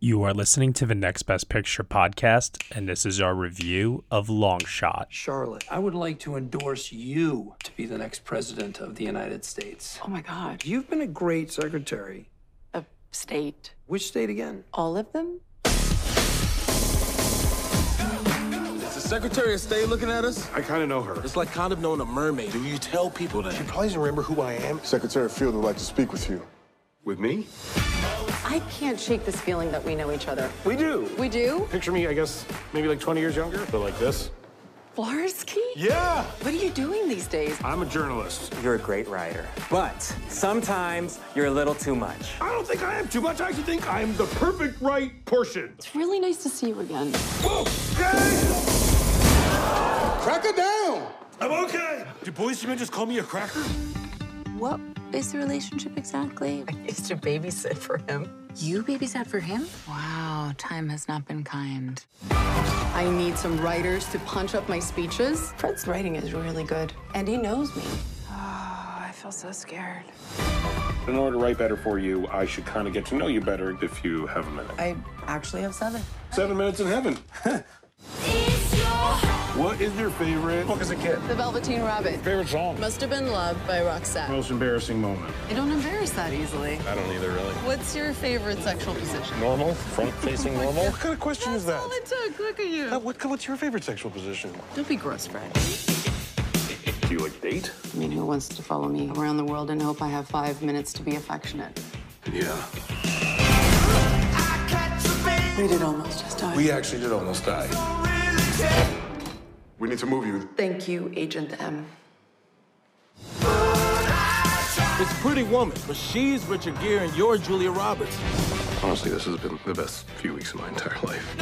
You are listening to the Next Best Picture podcast, and this is our review of Long Shot. Charlotte, I would like to endorse you to be the next president of the United States. Oh my God. You've been a great secretary. Of state. Which state again? All of them? Is the Secretary of State looking at us? I kind of know her. It's like kind of knowing a mermaid. Do you tell people that? She probably doesn't remember who I am. Secretary Field would like to speak with you. With me? I can't shake this feeling that we know each other. We do. We do? Picture me, I guess, maybe like 20 years younger, but like this. Flarsky? Yeah! What are you doing these days? I'm a journalist. You're a great writer, but sometimes you're a little too much. I don't think I am too much. I actually think I'm the perfect right portion. It's really nice to see you again. Okay! Crack it down! I'm okay. Do policemen just call me a cracker? What is the relationship exactly? I used to babysit for him. You babysat for him? Wow, time has not been kind. I need some writers to punch up my speeches. Fred's writing is really good, and he knows me. Oh, I feel so scared. In order to write better for you, I should kind of get to know you better if you have a minute. I actually have seven. Seven minutes in heaven. what is your favorite book as a kid? The Velveteen Rabbit. Favorite song? Must have been loved by Roxette. Most embarrassing moment? I don't embarrass that easily. I don't either, really. What's your favorite sexual position? Normal? Front-facing normal? What kind of question is that? All it took. Look at you. Uh, what, what's your favorite sexual position? Don't be gross, Fred. Do you like date? I mean, who wants to follow me around the world and hope I have five minutes to be affectionate? Yeah. We did almost just die. We actually did almost die. We need to move you. Thank you, Agent M. It's Pretty Woman, but she's Richard Gere and you're Julia Roberts. Honestly, this has been the best few weeks of my entire life.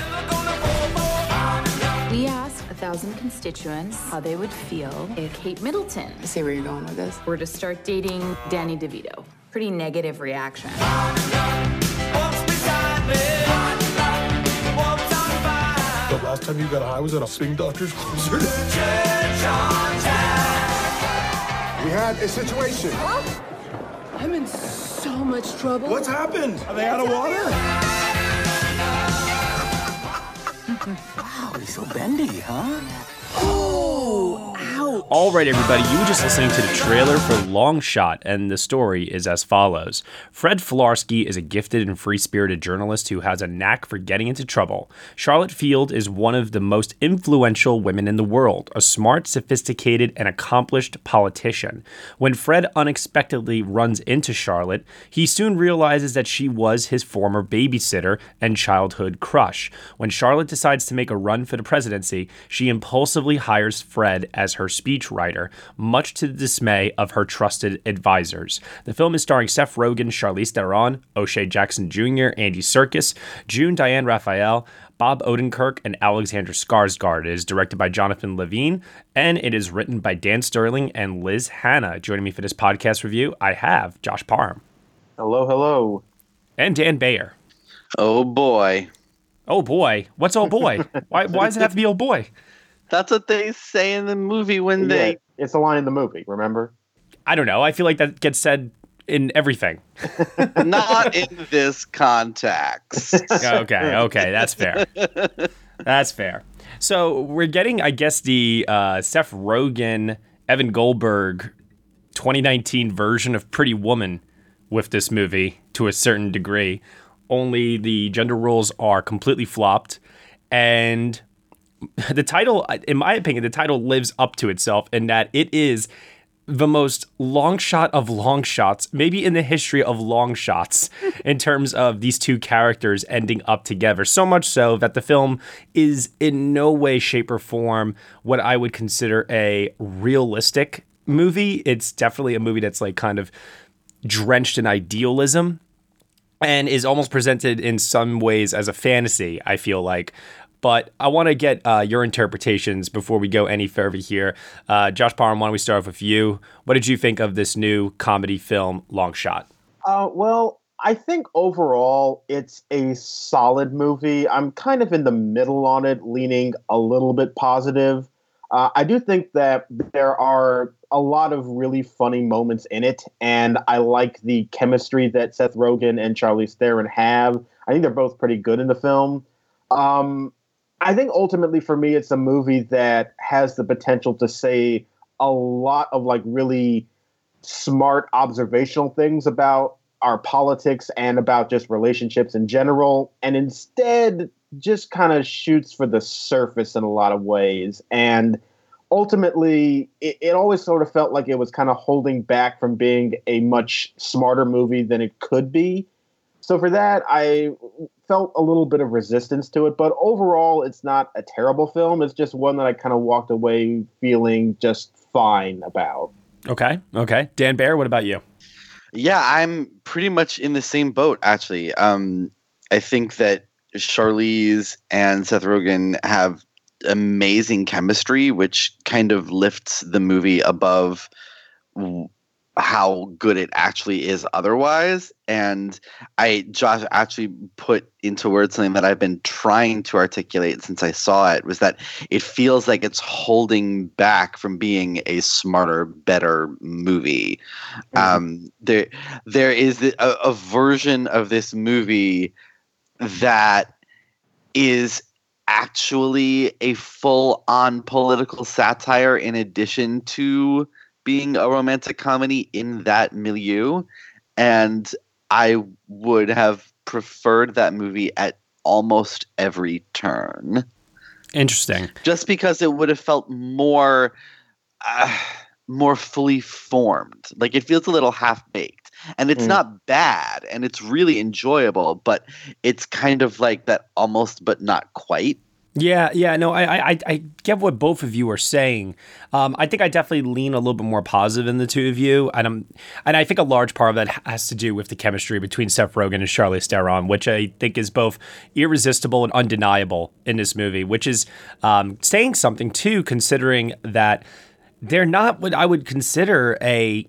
We asked a thousand constituents how they would feel if Kate Middleton I see where you're going with this. were to start dating Danny DeVito. Pretty negative reaction. Last time you got high was at a Swing Doctors concert. We had a situation. I'm in so much trouble. What's happened? Are they out of water? wow, he's so bendy, huh? Oh, All right, everybody, you were just listening to the trailer for Long Shot, and the story is as follows Fred Flarsky is a gifted and free spirited journalist who has a knack for getting into trouble. Charlotte Field is one of the most influential women in the world, a smart, sophisticated, and accomplished politician. When Fred unexpectedly runs into Charlotte, he soon realizes that she was his former babysitter and childhood crush. When Charlotte decides to make a run for the presidency, she impulsively hires Fred as her speechwriter, much to the dismay of her trusted advisors. The film is starring Seth Rogen, Charlize Theron, O'Shea Jackson Jr., Andy Serkis, June Diane Raphael, Bob Odenkirk, and Alexander Skarsgård. It is directed by Jonathan Levine, and it is written by Dan Sterling and Liz Hanna. Joining me for this podcast review, I have Josh Parham Hello, hello. and Dan Bayer. Oh boy. Oh boy, what's oh boy? why, why does it have to be oh boy? That's what they say in the movie when Yeah, they it's a line in the movie, remember? I don't know. I feel like that gets said in everything. not in this context. okay, okay, that's fair. That's fair. So we're getting, I guess, the uh, Seth Rogen, Evan Goldberg 2019 version of Pretty Woman with this movie to a certain degree. Only the gender roles are completely flopped. And the title, in my opinion, the title lives up to itself in that it is the most long shot of long shots, maybe in the history of long shots, in terms of these two characters ending up together. So much so that the film is in no way, shape, or form what I would consider a realistic movie. It's definitely a movie that's like kind of drenched in idealism and is almost presented in some ways as a fantasy, I feel like. But I want to get uh, your interpretations before we go any further here. Uh, Josh Parham, why don't we start off with you? What did you think of this new comedy film, Long Shot? Uh, well, I think overall it's a solid movie. I'm kind of in the middle on it, leaning a little bit positive. Uh, I do think that there are a lot of really funny moments in it, and I like the chemistry that Seth Rogen and Charlize Theron have. I think they're both pretty good in the film. Um, I think ultimately for me, it's a movie that has the potential to say a lot of like really smart observational things about our politics and about just relationships in general, and instead just kind of shoots for the surface in a lot of ways. And ultimately, it, it always sort of felt like it was kind of holding back from being a much smarter movie than it could be. So for that, I felt a little bit of resistance to it, but overall, it's not a terrible film. It's just one that I kind of walked away feeling just fine about. Okay. Okay. Dan Bayer, what about you? Yeah, I'm pretty much in the same boat, actually. Um, I think that Charlize and Seth Rogen have amazing chemistry, which kind of lifts the movie above w- how good it actually is otherwise. And I, Josh, actually put into words something that I've been trying to articulate since I saw it was that it feels like it's holding back from being a smarter, better movie. Mm-hmm. Um, there, there is a, a version of this movie that is actually a full on political satire in addition to being a romantic comedy in that milieu. And I would have preferred that movie at almost every turn. Interesting. Just because it would have felt more uh, more fully formed. Like it feels a little half baked. And it's mm. not bad and it's really enjoyable, but it's kind of like that almost but not quite yeah, yeah, no, I, I, I get what both of you are saying. Um, I think I definitely lean a little bit more positive than the two of you, and I'm, and I think a large part of that has to do with the chemistry between Seth Rogen and Charlize Theron, which I think is both irresistible and undeniable in this movie, which is um, saying something too, considering that they're not what I would consider a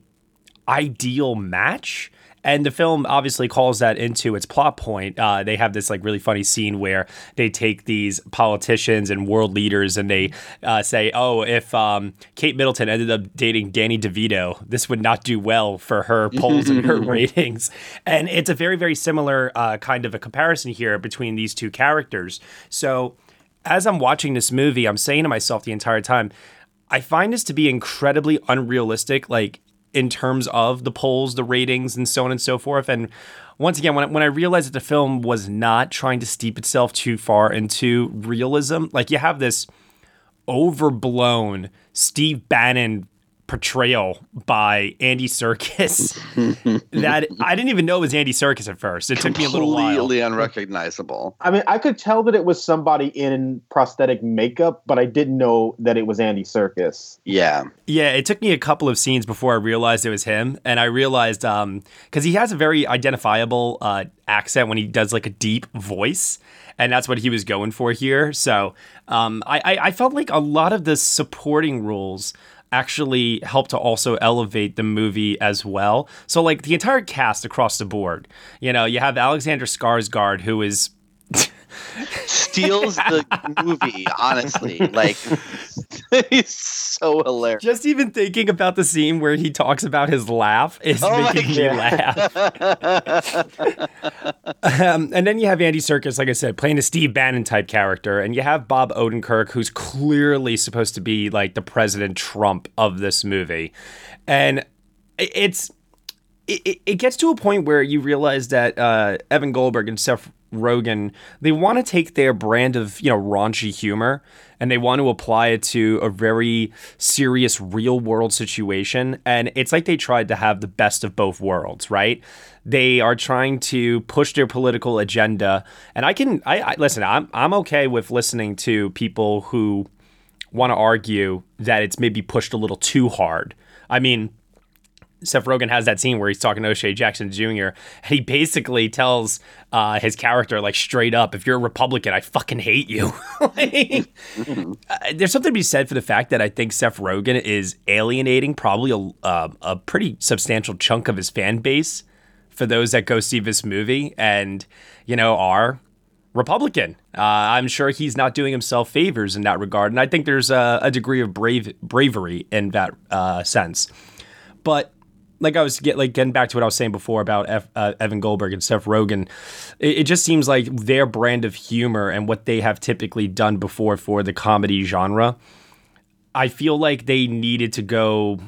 ideal match and the film obviously calls that into its plot point. Uh, they have this like really funny scene where they take these politicians and world leaders and they uh, say, "Oh, if um, Kate Middleton ended up dating Danny DeVito, this would not do well for her polls and her ratings." And it's a very very similar uh, kind of a comparison here between these two characters. So as I'm watching this movie, I'm saying to myself the entire time. I find this to be incredibly unrealistic. Like in terms of the polls, the ratings, and so on and so forth. And once again, when I, when I realized that the film was not trying to steep itself too far into realism, like you have this overblown Steve Bannon portrayal by Andy Serkis that I didn't even know it was Andy Serkis at first. It took me a little while. Completely unrecognizable. I mean, I could tell that it was somebody in prosthetic makeup, but I didn't know that it was Andy Serkis. Yeah. Yeah, it took me a couple of scenes before I realized it was him. And I realized, um, because he has a very identifiable uh, accent when he does like a deep voice and that's what he was going for here. So um, I, I, felt like a lot of the supporting roles actually help to also elevate the movie as well. So like the entire cast across the board, you know, you have Alexander Skarsgård who is steals the movie honestly. Like he's so hilarious. Just even thinking about the scene where he talks about his laugh is oh making me laugh. Um, and then you have andy serkis like i said playing a steve bannon type character. And you have bob odenkirk who's clearly supposed to be like the president trump of this movie. And it's it, it gets to a point where you realize that uh, Evan Goldberg and Seth Rogen, they want to take their brand of, you know, raunchy humor and they want to apply it to a very serious real world situation. And it's like they tried to have the best of both worlds, right? They are trying to push their political agenda. And I can, I, I listen, I'm, I'm okay with listening to people who want to argue that it's maybe pushed a little too hard. I mean, Seth Rogen has that scene where he's talking to O'Shea Jackson Jr. and he basically tells uh, his character like straight up, "If you're a Republican, I fucking hate you." like, uh, there's something to be said for the fact that I think Seth Rogen is alienating probably a uh, a pretty substantial chunk of his fan base for those that go see this movie and you know are Republican. Uh, I'm sure he's not doing himself favors in that regard, and I think there's a, a degree of brave bravery in that uh, sense. But like I was get like getting back to what I was saying before about F, uh, Evan Goldberg and Seth Rogen, it, it, just seems like their brand of humor and what they have typically done before for the comedy genre. I feel like they needed to go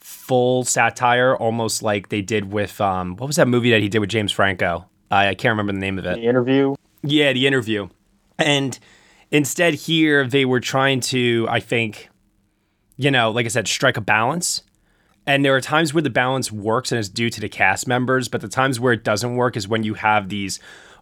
full satire, almost like they did with um, what was that movie that he did with James Franco? I, I can't remember the name of it. The interview. Yeah, the interview, and instead here they were trying to, I think, you know, like I said, strike a balance and there are times where the balance works and it's due to the cast members, but the times where it doesn't work is when you have these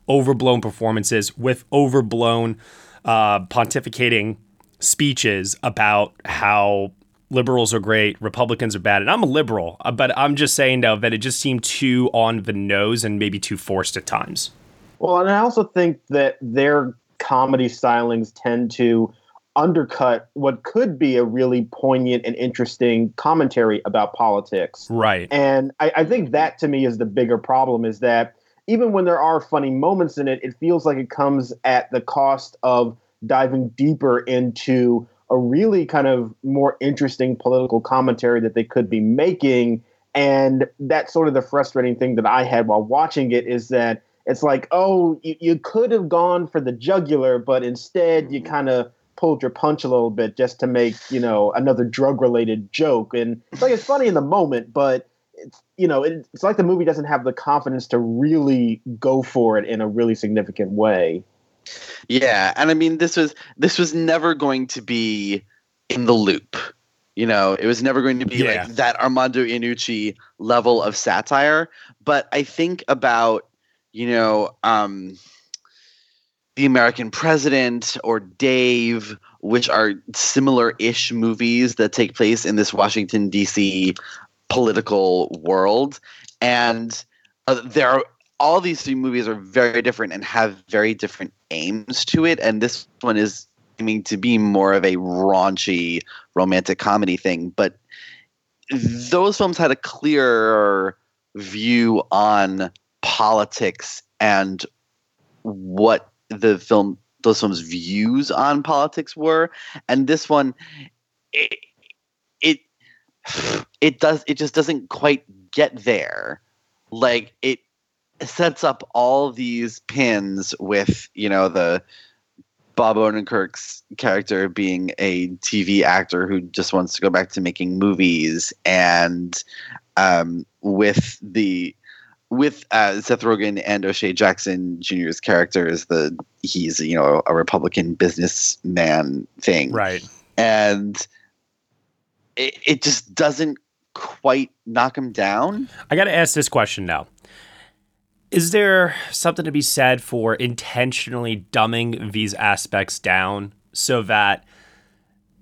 overblown performances with overblown uh, pontificating speeches about how liberals are great, Republicans are bad. And I'm a liberal, uh, but I'm just saying though that it just seemed too on the nose and maybe too forced at times. Well, and I also think that their comedy stylings tend to undercut what could be a really poignant and interesting commentary about politics. Right. And I, I, think that to me is the bigger problem is that even when there are funny moments in it, it feels like it comes at the cost of diving deeper into a really kind of more interesting political commentary that they could be making. And that's sort of the frustrating thing that I had while watching it is that it's like, oh, you, you could have gone for the jugular, but instead you mm-hmm. kind of pulled your punch a little bit just to make you know another drug related joke. And it's like it's funny in the moment but it's you know it, it's like the movie doesn't have the confidence to really go for it in a really significant way. Yeah and i mean this was this was never going to be in the loop you know? It was never going to be yeah. like that armando iannucci level of satire. But i think about you know um the American President or Dave, which are similar ish movies that take place in this Washington, D.C. political world. And uh, there are all these three movies are very different and have very different aims to it. And this one is aiming to be more of a raunchy romantic comedy thing. But those films had a clearer view on politics and what the film those films views on politics were. And this one it, it it does it just doesn't quite get there. Like it sets up all these pins with you know the Bob Odenkirk's character being a TV actor who just wants to go back to making movies, and um, with the with uh, Seth Rogen and O'Shea Jackson Jr.'s character is the he's you know a Republican businessman thing, right? And it, it just doesn't quite knock him down. I got to ask this question now. Is there something to be said for intentionally dumbing these aspects down so that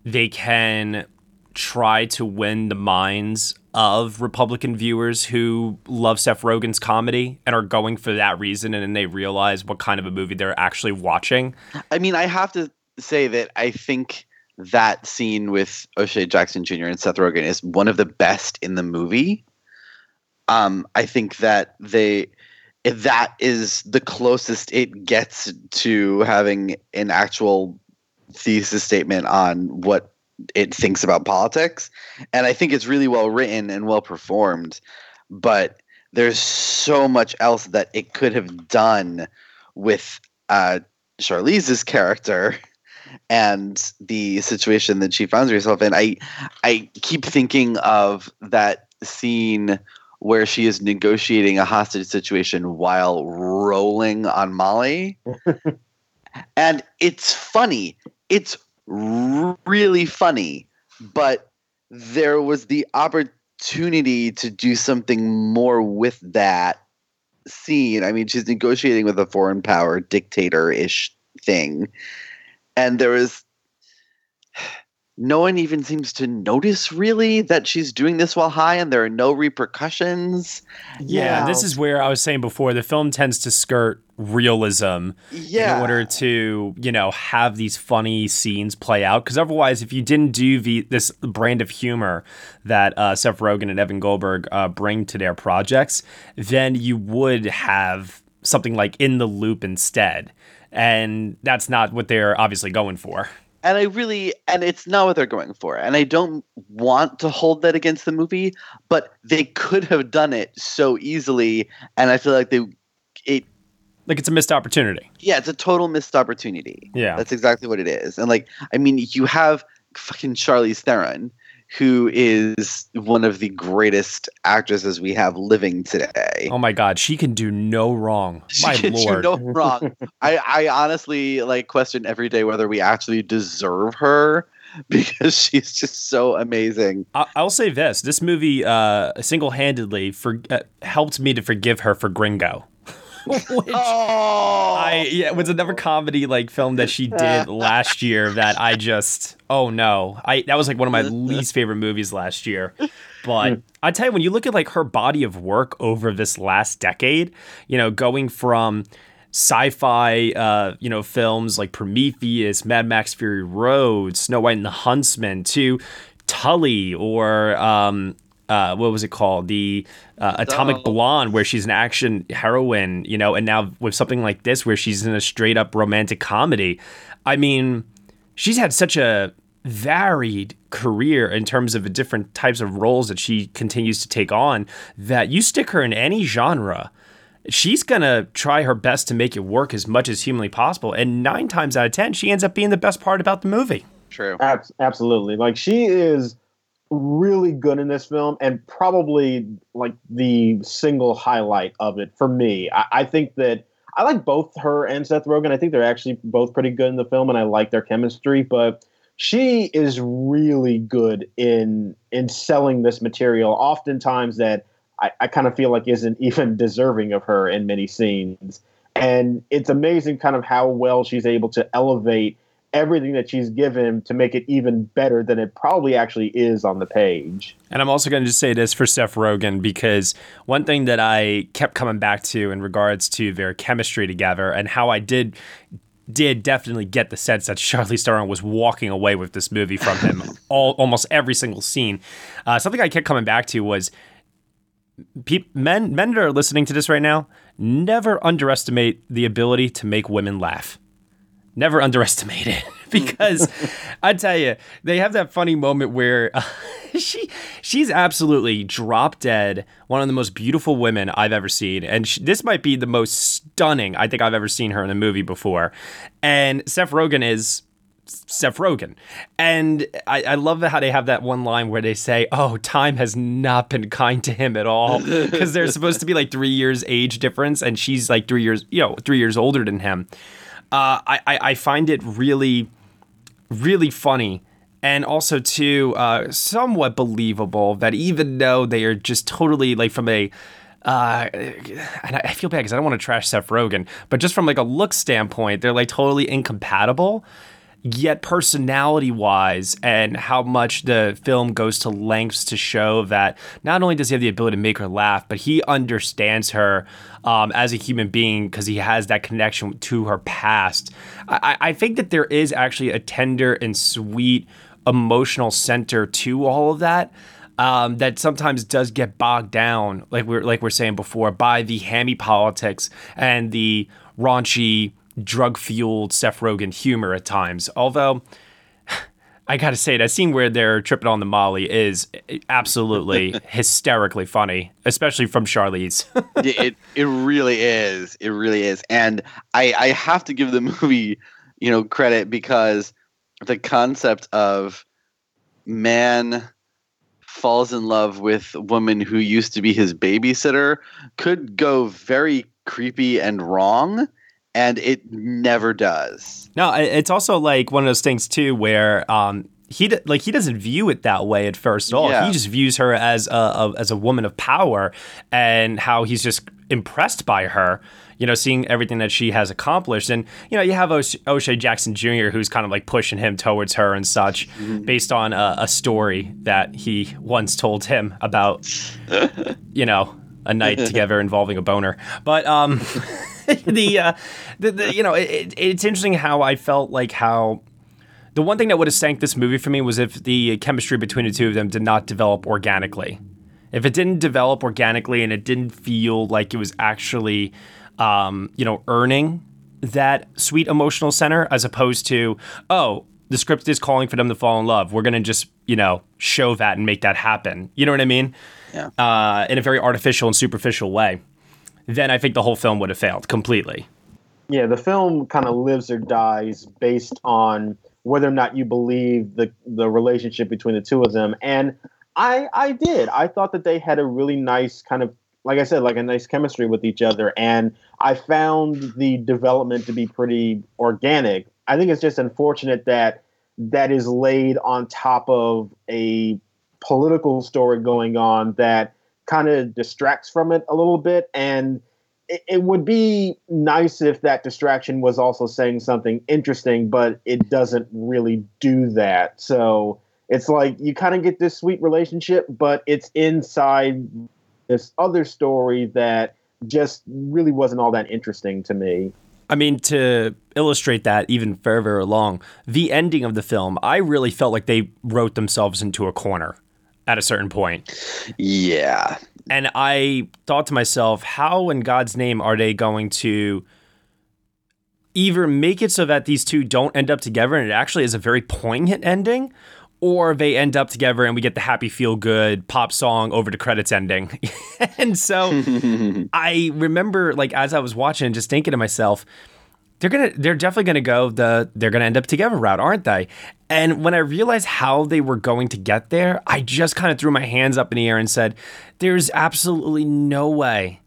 they can try to win the minds of Republican viewers who love Seth Rogen's comedy and are going for that reason, and then they realize what kind of a movie they're actually watching. I mean, I have to say that I think that scene with O'Shea Jackson Jr. and Seth Rogen is one of the best in the movie. Um, I think that they that is the closest it gets to having an actual thesis statement on what it thinks about politics and i think it's really well written and well performed but there's so much else that it could have done with uh, Charlize's character and the situation that she finds herself in. I I keep thinking of that scene where she is negotiating a hostage situation while rolling on Molly. and it's funny. It's really funny, but there was the opportunity to do something more with that scene. I mean, she's negotiating with a foreign power dictator ish thing. And there was no one even seems to notice really that she's doing this while high and there are no repercussions. Yeah, yeah. this is where I was saying before the film tends to skirt realism yeah. in order to, you know, have these funny scenes play out because otherwise if you didn't do the this brand of humor that uh, Seth Rogen and Evan Goldberg uh, bring to their projects, then you would have something like in the loop instead. And that's not what they're obviously going for. And I really and it's not what they're going for. And I don't want to hold that against the movie, but they could have done it so easily and I feel like they it like it's a missed opportunity. Yeah, it's a total missed opportunity. Yeah. That's exactly what it is. And like I mean, you have fucking Charlize Theron who is one of the greatest actresses we have living today. Oh my god, she can do no wrong. My she can lord. do no wrong. I, I honestly like question every day whether we actually deserve her because she's just so amazing. I- I'll say this: this movie uh, single-handedly for uh, helped me to forgive her for Gringo. Which oh, I yeah, it was another comedy like film that she did last year that I just oh no I that was like one of my least favorite movies last year. But I tell you, when you look at like her body of work over this last decade, you know, going from sci-fi uh, you know films like Prometheus, Mad Max Fury Road, Snow White and the Huntsman to Tully or um, uh, what was it called? The uh, Atomic Blonde, where she's an action heroine, you know, and now with something like this, where she's in a straight up romantic comedy. I mean, she's had such a varied career in terms of the different types of roles that she continues to take on that you stick her in any genre she's gonna try her best to make it work as much as humanly possible and nine times out of ten she ends up being the best part about the movie True. Ab- absolutely. Like she is really good in this film and probably like the single highlight of it for me. I, I think that I like both her and Seth Rogen. I think they're actually both pretty good in the film and I like their chemistry, but she is really good in in selling this material, oftentimes that I, I kind of feel like isn't even deserving of her in many scenes. And it's amazing kind of how well she's able to elevate everything that she's given to make it even better than it probably actually is on the page. And I'm also going to just say this for Seth Rogen because one thing that I kept coming back to in regards to their chemistry together and how I did did definitely get the sense that Charlize Theron was walking away with this movie from him all almost every single scene. Uh, something I kept coming back to was pe- men men that are listening to this right now never underestimate the ability to make women laugh. Never underestimate it because I tell you, they have that funny moment where uh, she she's absolutely drop dead, one of the most beautiful women I've ever seen, and she, this might be the most stunning I think I've ever seen her in a movie before. And Seth Rogen is Seth Rogen. And I, I love how they have that one line where they say, Oh, time has not been kind to him at all. Because they're supposed to be like three years age difference, and she's like three years, you know, three years older than him. Uh, I, I, find it really, really funny. And also, too, uh, somewhat believable that even though they are just totally like from a uh, and I feel bad because I don't want to trash Seth Rogen, but just from like a look standpoint, they're like totally incompatible. Yet personality wise, and how much the film goes to lengths to show that not only does he have the ability to make her laugh, but he understands her um, as a human being because he has that connection to her past. I, I think that there is actually a tender and sweet emotional center to all of that um, that sometimes does get bogged down, like we're like we're saying before, by the hammy politics and the raunchy, drug fueled Seth Rogen humor at times. Although I gotta say that scene where they're tripping on the Molly is absolutely hysterically funny, especially from Charlize. It it really is. It really is. And I I have to give the movie, you know, credit because the concept of man falls in love with woman who used to be his babysitter could go very creepy and wrong and it never does. No, it's also like one of those things too where um he like he doesn't view it that way at first at all. Yeah. He just views her as a, a as a woman of power and how he's just impressed by her. You know, seeing everything that she has accomplished, and you know, you have O'Sh- O'Shea Jackson Jr., who's kind of like pushing him towards her and such, based on a, a story that he once told him about, you know, a night together involving a boner. But um, the, uh, the the you know, it, it- it's interesting how I felt like how the one thing that would have sank this movie for me was if the chemistry between the two of them did not develop organically. If it didn't develop organically and it didn't feel like it was actually, um, you know, earning that sweet emotional center, as opposed to, oh, the script is calling for them to fall in love. We're gonna just you know show that and make that happen. You know what I mean? Yeah. Uh, in a very artificial and superficial way. Then I think the whole film would have failed completely. Yeah, the film kind of lives or dies based on whether or not you believe the the relationship between the two of them. And I I did. I thought that they had a really nice kind of like I said, like a nice chemistry with each other. And I found the development to be pretty organic. I think it's just unfortunate that that is laid on top of a political story going on that kind of distracts from it a little bit. And it, it would be nice if that distraction was also saying something interesting, but it doesn't really do that. So it's like you kind of get this sweet relationship, but it's inside this other story that just really wasn't all that interesting to me. I mean, to illustrate that even further along, the ending of the film, I really felt like they wrote themselves into a corner at a certain point. Yeah. And I thought to myself, how in God's name are they going to either make it so that these two don't end up together and it actually is a very poignant ending, or they end up together and we get the happy feel good pop song over the credits ending. and so I remember like as I was watching just thinking to myself, they're gonna they're definitely gonna go the they're gonna end up together route, aren't they? And when I realized how they were going to get there, I just kind of threw my hands up in the air and said, There's absolutely no way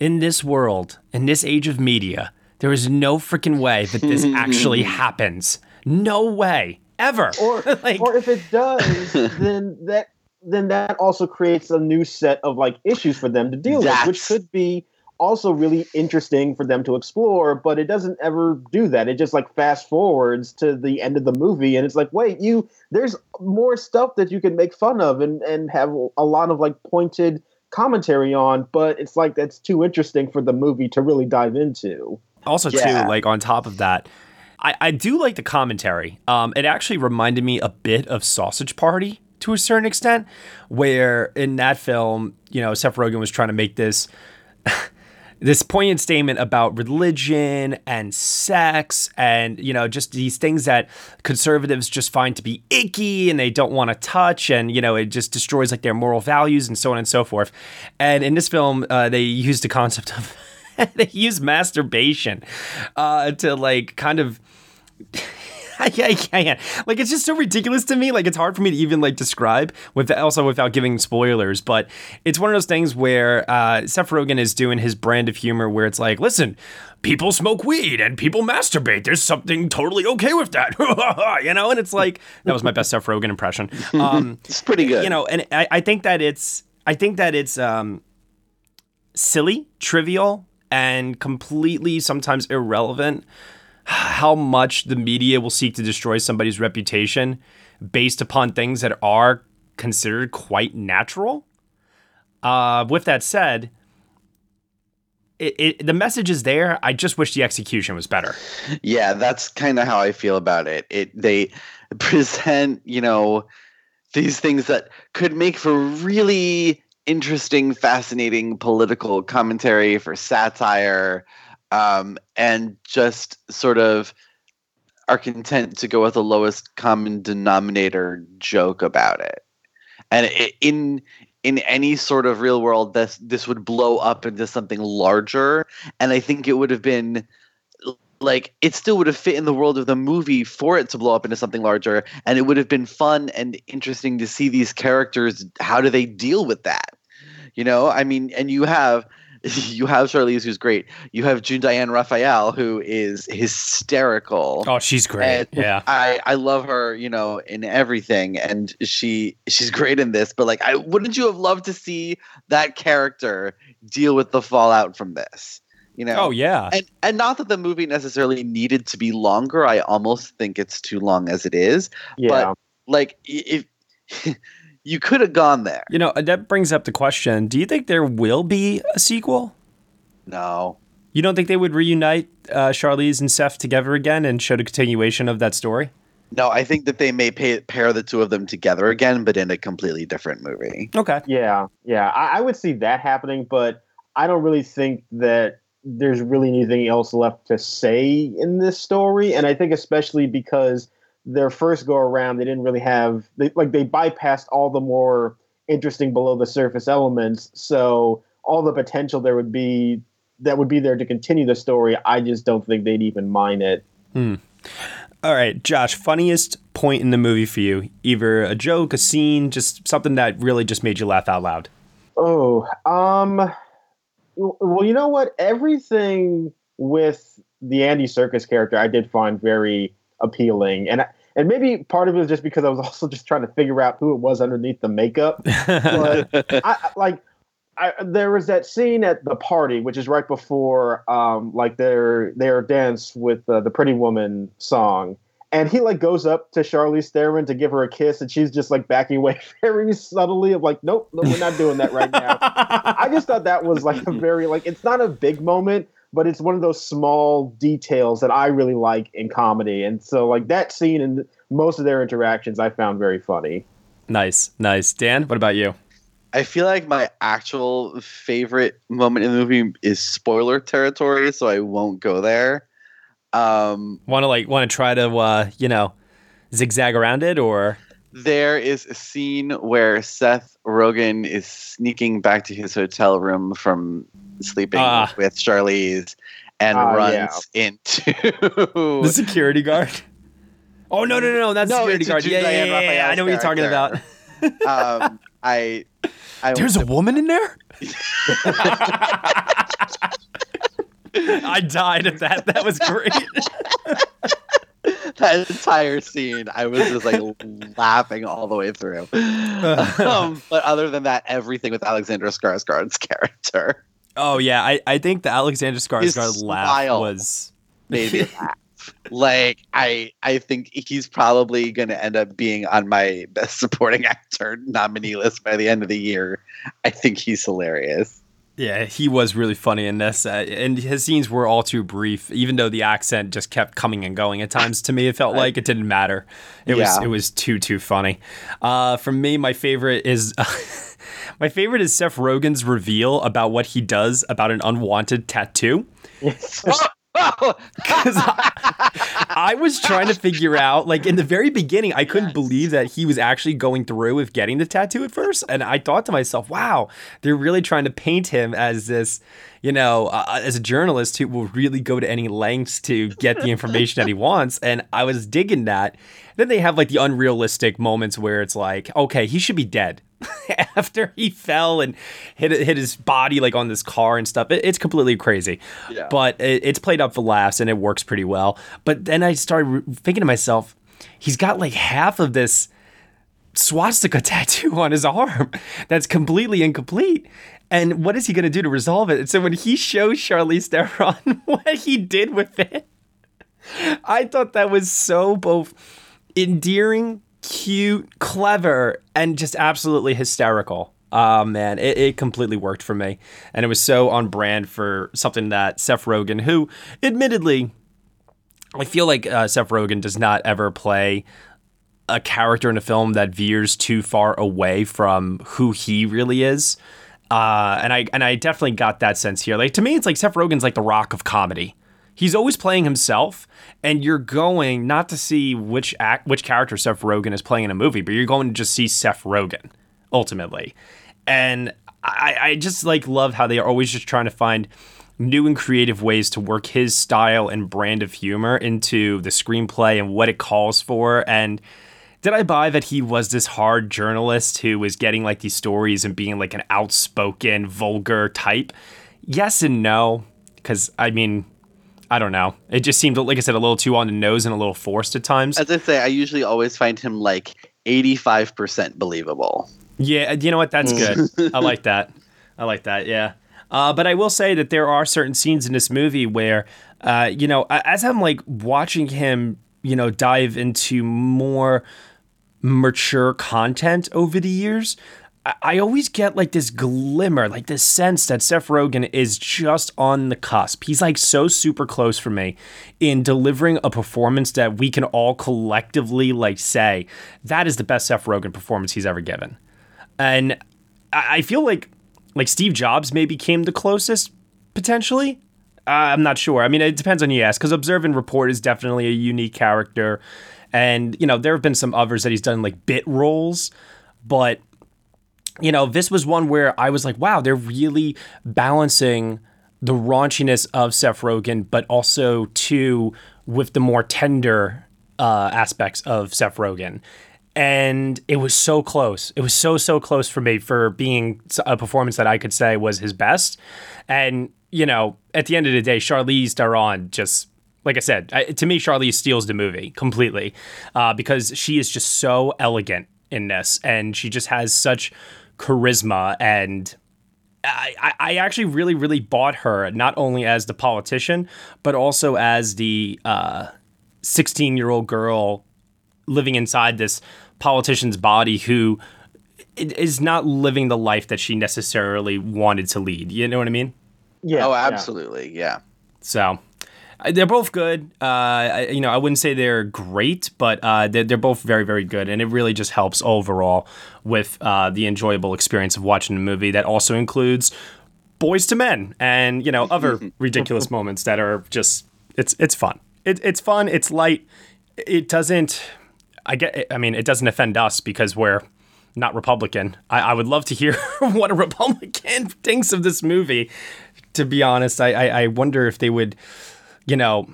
in this world, in this age of media, there is no freaking way that this actually happens. No way. Ever. Or like, or if it does, then that then that also creates a new set of like issues for them to deal with, which could be also really interesting for them to explore, but it doesn't ever do that. It just like fast forwards to the end of the movie and it's like, wait, you there's more stuff that you can make fun of and, and have a lot of like pointed commentary on, but it's like that's too interesting for the movie to really dive into. also Yeah. too like on top of that I, I do like the commentary um it actually reminded me a bit of sausage party to a certain extent where in that film you know seth rogen was trying to make this this poignant statement about religion and sex and you know just these things that conservatives just find to be icky and they don't want to touch and you know it just destroys like their moral values and so on and so forth. And in this film uh, they used the concept of they use masturbation uh, to like kind of I can't, Like it's just so ridiculous to me. Like it's hard for me to even like describe with also without giving spoilers. But it's one of those things where uh, Seth Rogen is doing his brand of humor, where it's like, listen, people smoke weed and people masturbate. There's something totally okay with that, you know. And it's like that was my best Seth Rogen impression. Um, It's pretty good. you know, and I, I think that it's I think that it's um, silly, trivial, and completely sometimes irrelevant how much the media will seek to destroy somebody's reputation based upon things that are considered quite natural. Uh, with that said, it, it, the message is there. I just wish the execution was better. Yeah, that's kind of how I feel about it. It they present, you know, these things that could make for really interesting, fascinating political commentary for satire, um, and just sort of are content to go with the lowest common denominator joke about it. And it, in in any sort of real world, this this would blow up into something larger, and I think it would have been like it still would have fit in the world of the movie for it to blow up into something larger. And it would have been fun and interesting to see these characters how do they deal with that? You know i mean and you have you have Charlize who's great you have June Diane Raphael who is hysterical Oh, she's great. and yeah. I I love her, you know, in everything, and she she's great in this. But like, I wouldn't you have loved to see that character deal with the fallout from this? You know? Oh yeah. And and not that the movie necessarily needed to be longer. I almost think it's too long as it is. Yeah. But like, if you could have gone there, You know, that brings up the question: Do you think there will be a sequel? no. You don't think they would reunite uh, Charlize and Seth together again and show the continuation of that story? No, I think that they may pay, pair the two of them together again, but in a completely different movie. Okay. Yeah, yeah, I, I would see that happening, but I don't really think that there's really anything else left to say in this story, and I think especially because their first go around, they didn't really have they, like they bypassed all the more interesting below the surface elements. So all the potential there would be that would be there to continue the story, I just don't think they'd even mine it. Hmm. All right, Josh, funniest point in the movie for you? Either a joke, a scene, just something that really just made you laugh out loud. Oh, um, well, you know what? Everything with the Andy Serkis character, I did find very appealing, and and maybe part of it was just because I was also just trying to figure out who it was underneath the makeup. but I, like, I, there was that scene at the party, which is right before, um, like their their dance with uh, the Pretty Woman song, and he like goes up to Charlize Theron to give her a kiss, and she's just like backing away very subtly. Of like, nope, no, we're not doing that right now. I just thought that was like a very like it's not a big moment, but it's one of those small details that I really like in comedy, and so like that scene and most of their interactions I found very funny. Nice, nice. Dan, what about you? I feel like my actual favorite moment in the movie is spoiler territory, so I won't go there. Um, want to like want to try to uh, you know zigzag around it, or there is a scene where Seth Rogen is sneaking back to his hotel room from sleeping uh, with Charlize and uh, runs yeah. into the security guard. Oh no no no no! That's no, security guard. Yeah yeah, yeah, yeah, yeah, I know what you're talking about. um, I, I There's a woman in there. I died at that. That was great. that entire scene, I was just like laughing all the way through. Um, but other than that, everything with Alexander Skarsgård's character. Oh yeah, I, I think the Alexander Skarsgård laugh was maybe laugh like I I think he's probably going to end up being on my best supporting actor nominee list by the end of the year. I think he's hilarious. Yeah, he was really funny in this, uh, and his scenes were all too brief. Even though the accent just kept coming and going at times, to me it felt like it didn't matter. It yeah. was it was too too funny. Uh, for me, my favorite is. my favorite is Seth Rogen's reveal about what he does about an unwanted tattoo. Because I, I, was trying to figure out, like in the very beginning, I couldn't yes. believe that he was actually going through with getting the tattoo at first, and I thought to myself, "Wow, they're really trying to paint him as this, you know, uh, uh as a journalist who will really go to any lengths to get the information that he wants." And I was digging that. Then they have like the unrealistic moments where it's like, okay, he should be dead. after he fell and hit hit his body like on this car and stuff. It, it's completely crazy, yeah. but it, it's played up for laughs and it works pretty well. But then I started thinking to myself, he's got like half of this swastika tattoo on his arm that's completely incomplete. And what is he going to do to resolve it? And so when he shows Charlize Theron what he did with it, I thought that was so both endearing cute, clever, and just absolutely hysterical. Oh man, it, it completely worked for me. And it was so on brand for something that Seth Rogen, who admittedly, I feel like uh, Seth Rogen does not ever play a character in a film that veers too far away from who he really is. Uh, and I and I definitely got that sense here. Like to me, it's like Seth Rogen's like the rock of comedy he's always playing himself, and you're going not to see which act, which character Seth Rogen is playing in a movie, but you're going to just see Seth Rogen ultimately. And I, I just like love how they are always just trying to find new and creative ways to work his style and brand of humor into the screenplay and what it calls for. And did I buy that he was this hard journalist who was getting like these stories and being like an outspoken, vulgar type? Yes and no. Because, I mean, I don't know. It just seemed, like I said, a little too on the nose and a little forced at times. As I say, I usually always find him like 85% believable. Yeah, you know what? That's good. I like that. I like that. Yeah. Uh, but I will say that there are certain scenes in this movie where, uh, you know, as I'm like watching him, you know, dive into more mature content over the years, I always get like this glimmer, like this sense that Seth Rogen is just on the cusp. He's like so super close for me in delivering a performance that we can all collectively like say that is the best Seth Rogen performance he's ever given. And I feel like like Steve Jobs maybe came the closest potentially. Uh, I'm not sure. I mean, it depends on you ask because Observe and Report is definitely a unique character And you know, there have been some others that he's done like bit roles, but you know, this was one where I was like, wow, they're really balancing the raunchiness of Seth Rogen, but also too with the more tender uh, aspects of Seth Rogen. And it was so close. It was so so close for me for being a performance that I could say was his best. And you know, at the end of the day, Charlize Theron just like I said, I, to me, Charlize steals the movie completely uh, because she is just so elegant in this, and she just has such charisma and I, I actually really, really bought her not only as the politician, but also as the 16 uh, year old girl living inside this politician's body who is not living the life that she necessarily wanted to lead. You know what I mean? Yeah. Oh, absolutely. Yeah. yeah. So they're both good. Uh, I, you know, I wouldn't say they're great, but uh, they're, they're both very, very good, and it really just helps overall with uh, the enjoyable experience of watching a movie that also includes Boyz II Men and you know other ridiculous moments that are just it's it's fun. It, it's fun. It's light. It doesn't. I get. I mean, it doesn't offend us because we're not Republican. I, I would love to hear what a Republican thinks of this movie. To be honest, I, I, I wonder if they would you know,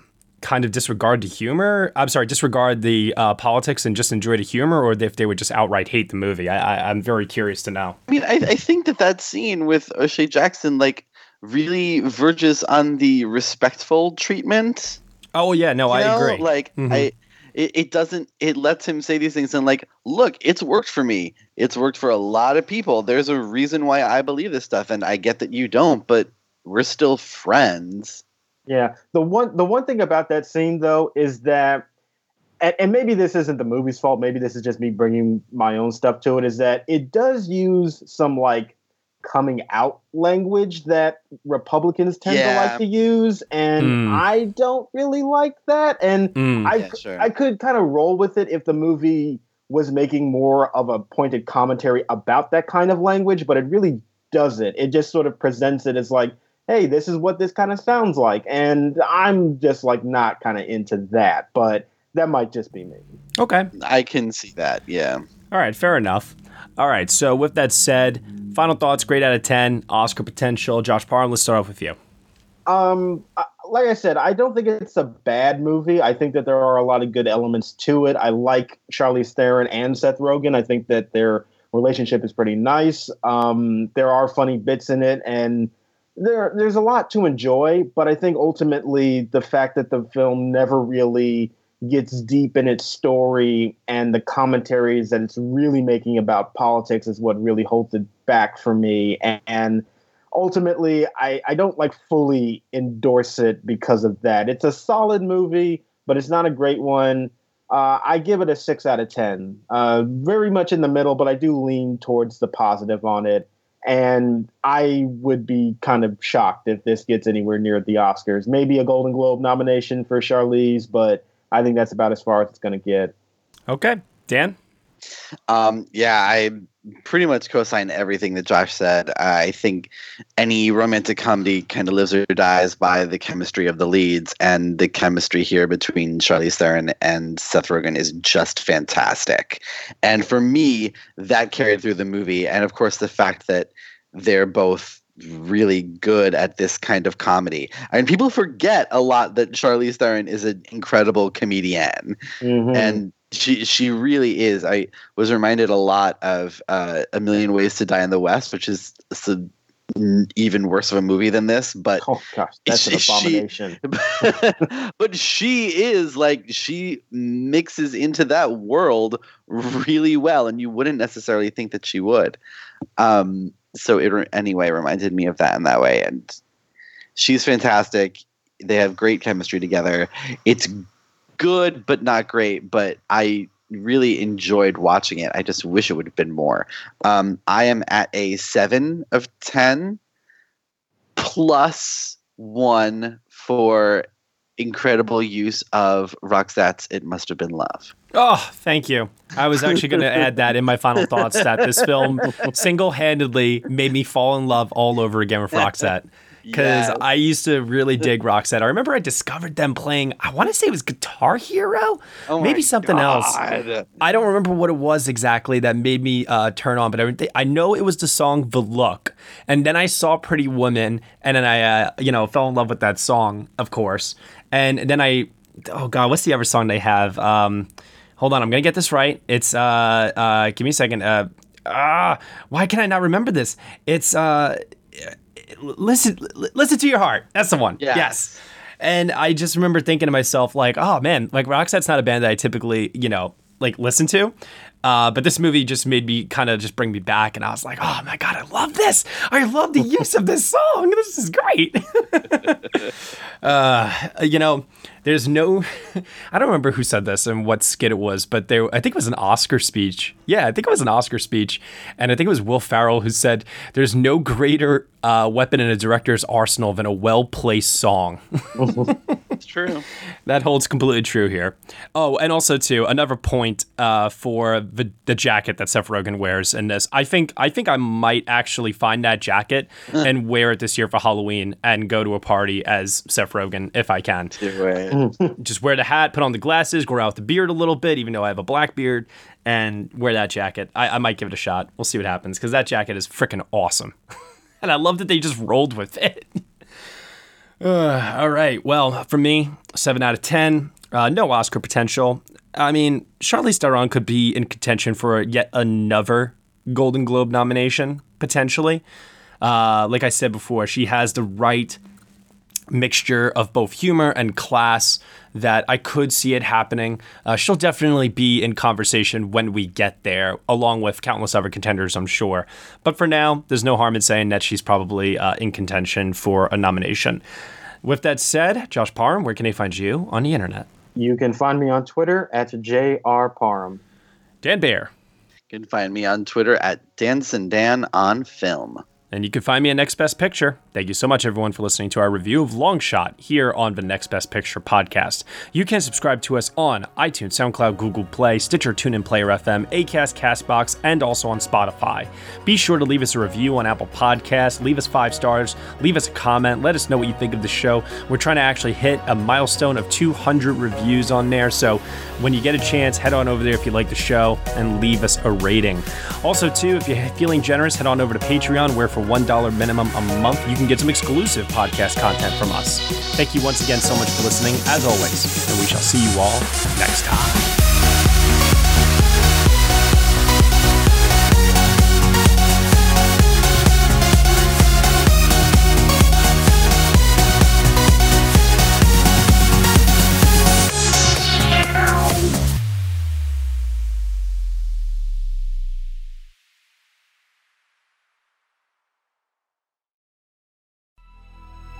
kind of disregard the humor. I'm sorry, disregard the uh, politics and just enjoy the humor, or if they would just outright hate the movie. I, am very curious to know. I mean, I, I think that that scene with O'Shea Jackson, like, really verges on the respectful treatment. Oh yeah, no, you I know? agree. Like, mm-hmm. I. It, it doesn't. It lets him say these things and like, look, it's worked for me. It's worked for a lot of people. There's a reason why I believe this stuff, and I get that you don't, but we're still friends. Yeah. The one the one thing about that scene though is that and, and, maybe this isn't the movie's fault, maybe this is just me bringing my own stuff to it is that it does use some like coming out language that Republicans tend yeah. to like to use and mm. I don't really like that and mm. I yeah, sure. I could kind of roll with it if the movie was making more of a pointed commentary about that kind of language, but it really doesn't. It just sort of presents it as like hey, this is what this kind of sounds like. And I'm just like not kind of into that, but that might just be me. Okay. I can see that. Yeah. All right. Fair enough. All right. So, with that said, final thoughts, grade out of 10, Oscar potential. Josh Parham, let's start off with you. Um, like I said, I don't think it's a bad movie. I think that there are a lot of good elements to it. I like Charlize Theron and Seth Rogen. I think that their relationship is pretty nice. Um, there are funny bits in it, and there there's a lot to enjoy, but I think ultimately the fact that the film never really gets deep in its story and the commentaries that it's really making about politics is what really holds it back for me. And, ultimately, I, I don't like fully endorse it because of that. It's a solid movie, but it's not a great one. Uh, I give it a six out of ten. Uh, very much in the middle, but I do lean towards the positive on it. And I would be kind of shocked if this gets anywhere near the Oscars. Maybe a Golden Globe nomination for Charlize, but I think that's about as far as it's going to get. Okay. Dan? Um, yeah, I pretty much co-sign everything that Josh said. I think any romantic comedy kind of lives or dies by the chemistry of the leads, and the chemistry here between Charlize Theron and Seth Rogen is just fantastic. And for me, that carried through the movie, and of course the fact that they're both really good at this kind of comedy. I mean, people forget a lot that Charlize Theron is an incredible comedian, mm-hmm. and she she really is. I was reminded a lot of uh, A Million Ways to Die in the West, which is even worse of a movie than this. But oh gosh, that's she, an abomination. She, but she is like she mixes into that world really well, and you wouldn't necessarily think that she would. Um, so it anyway reminded me of that in that way, and she's fantastic. They have great chemistry together. It's good but not great, but I really enjoyed watching it. I just wish it would have been more. Um, I am at a seven of ten plus one for incredible use of Roxette's "It Must Have Been Love." Oh, thank you. I was actually going to add that in my final thoughts that this film single handedly made me fall in love all over again with Roxette. Because Yes. I used to really dig Roxette. I remember I discovered them playing. I want to say it was Guitar Hero, Oh maybe something else. I don't remember what it was exactly that made me uh, turn on, but I, I know it was the song "The Look," and then I saw "Pretty Woman," and then I, uh, you know, fell in love with that song, of course. And then I, oh god, what's the other song they have? Um, hold on, I'm gonna get this right. It's uh, uh, give me a second. Uh, ah, why can I not remember this? It's uh, listen, listen to your heart. That's the one. Yes. yes. And I just remember thinking to myself, like, oh man, like Roxette's not a band that I typically, you know, like listen to. Uh, but this movie just made me kind of just bring me back, and I was like, oh my god, I love this! I love the use of this song. This is great. uh, you know, there's no, I don't remember who said this and what skit it was, but there, I think it was an Oscar speech. Yeah, I think it was an Oscar speech, and I think it was Will Ferrell who said, "There's no greater uh, weapon in a director's arsenal than a well-placed song." It's true. that holds completely true here. Oh, and also too another point uh, for the the jacket that Seth Rogen wears in this. I think I think I might actually find that jacket and wear it this year for Halloween and go to a party as Seth Rogen if I can. Just wear the hat, put on the glasses, grow out the beard a little bit, even though I have a black beard, and wear that jacket. I, I might give it a shot. We'll see what happens because that jacket is freaking awesome, and I love that they just rolled with it. Uh, all right. Well, for me, seven out of ten. Uh, no Oscar potential. I mean, Charlize Theron could be in contention for yet another Golden Globe nomination potentially. Uh, like I said before, she has the right mixture of both humor and class that I could see it happening. Uh, she'll definitely be in conversation when we get there, along with countless other contenders, I'm sure. But for now, there's no harm in saying that she's probably uh, in contention for a nomination. With that said, Josh Parham, where can they find you on the internet? You can find me on Twitter at jrparham. Dan Bayer. You can find me on Twitter at Danson Dan on Film. And you can find me at Next Best Picture. Thank you so much, everyone, for listening to our review of Long Shot here on the Next Best Picture podcast. You can subscribe to us on iTunes, SoundCloud, Google Play, Stitcher, TuneIn, Player FM, Acast, Castbox, and also on Spotify. Be sure to leave us a review on Apple Podcasts, leave us five stars, leave us a comment, let us know what you think of the show. We're trying to actually hit a milestone of 200 reviews on there, so when you get a chance, head on over there if you like the show and leave us a rating. Also, too, if you're feeling generous, head on over to Patreon, where for $1 minimum a month, you can get some exclusive podcast content from us. Thank you once again so much for listening, as always, and we shall see you all next time.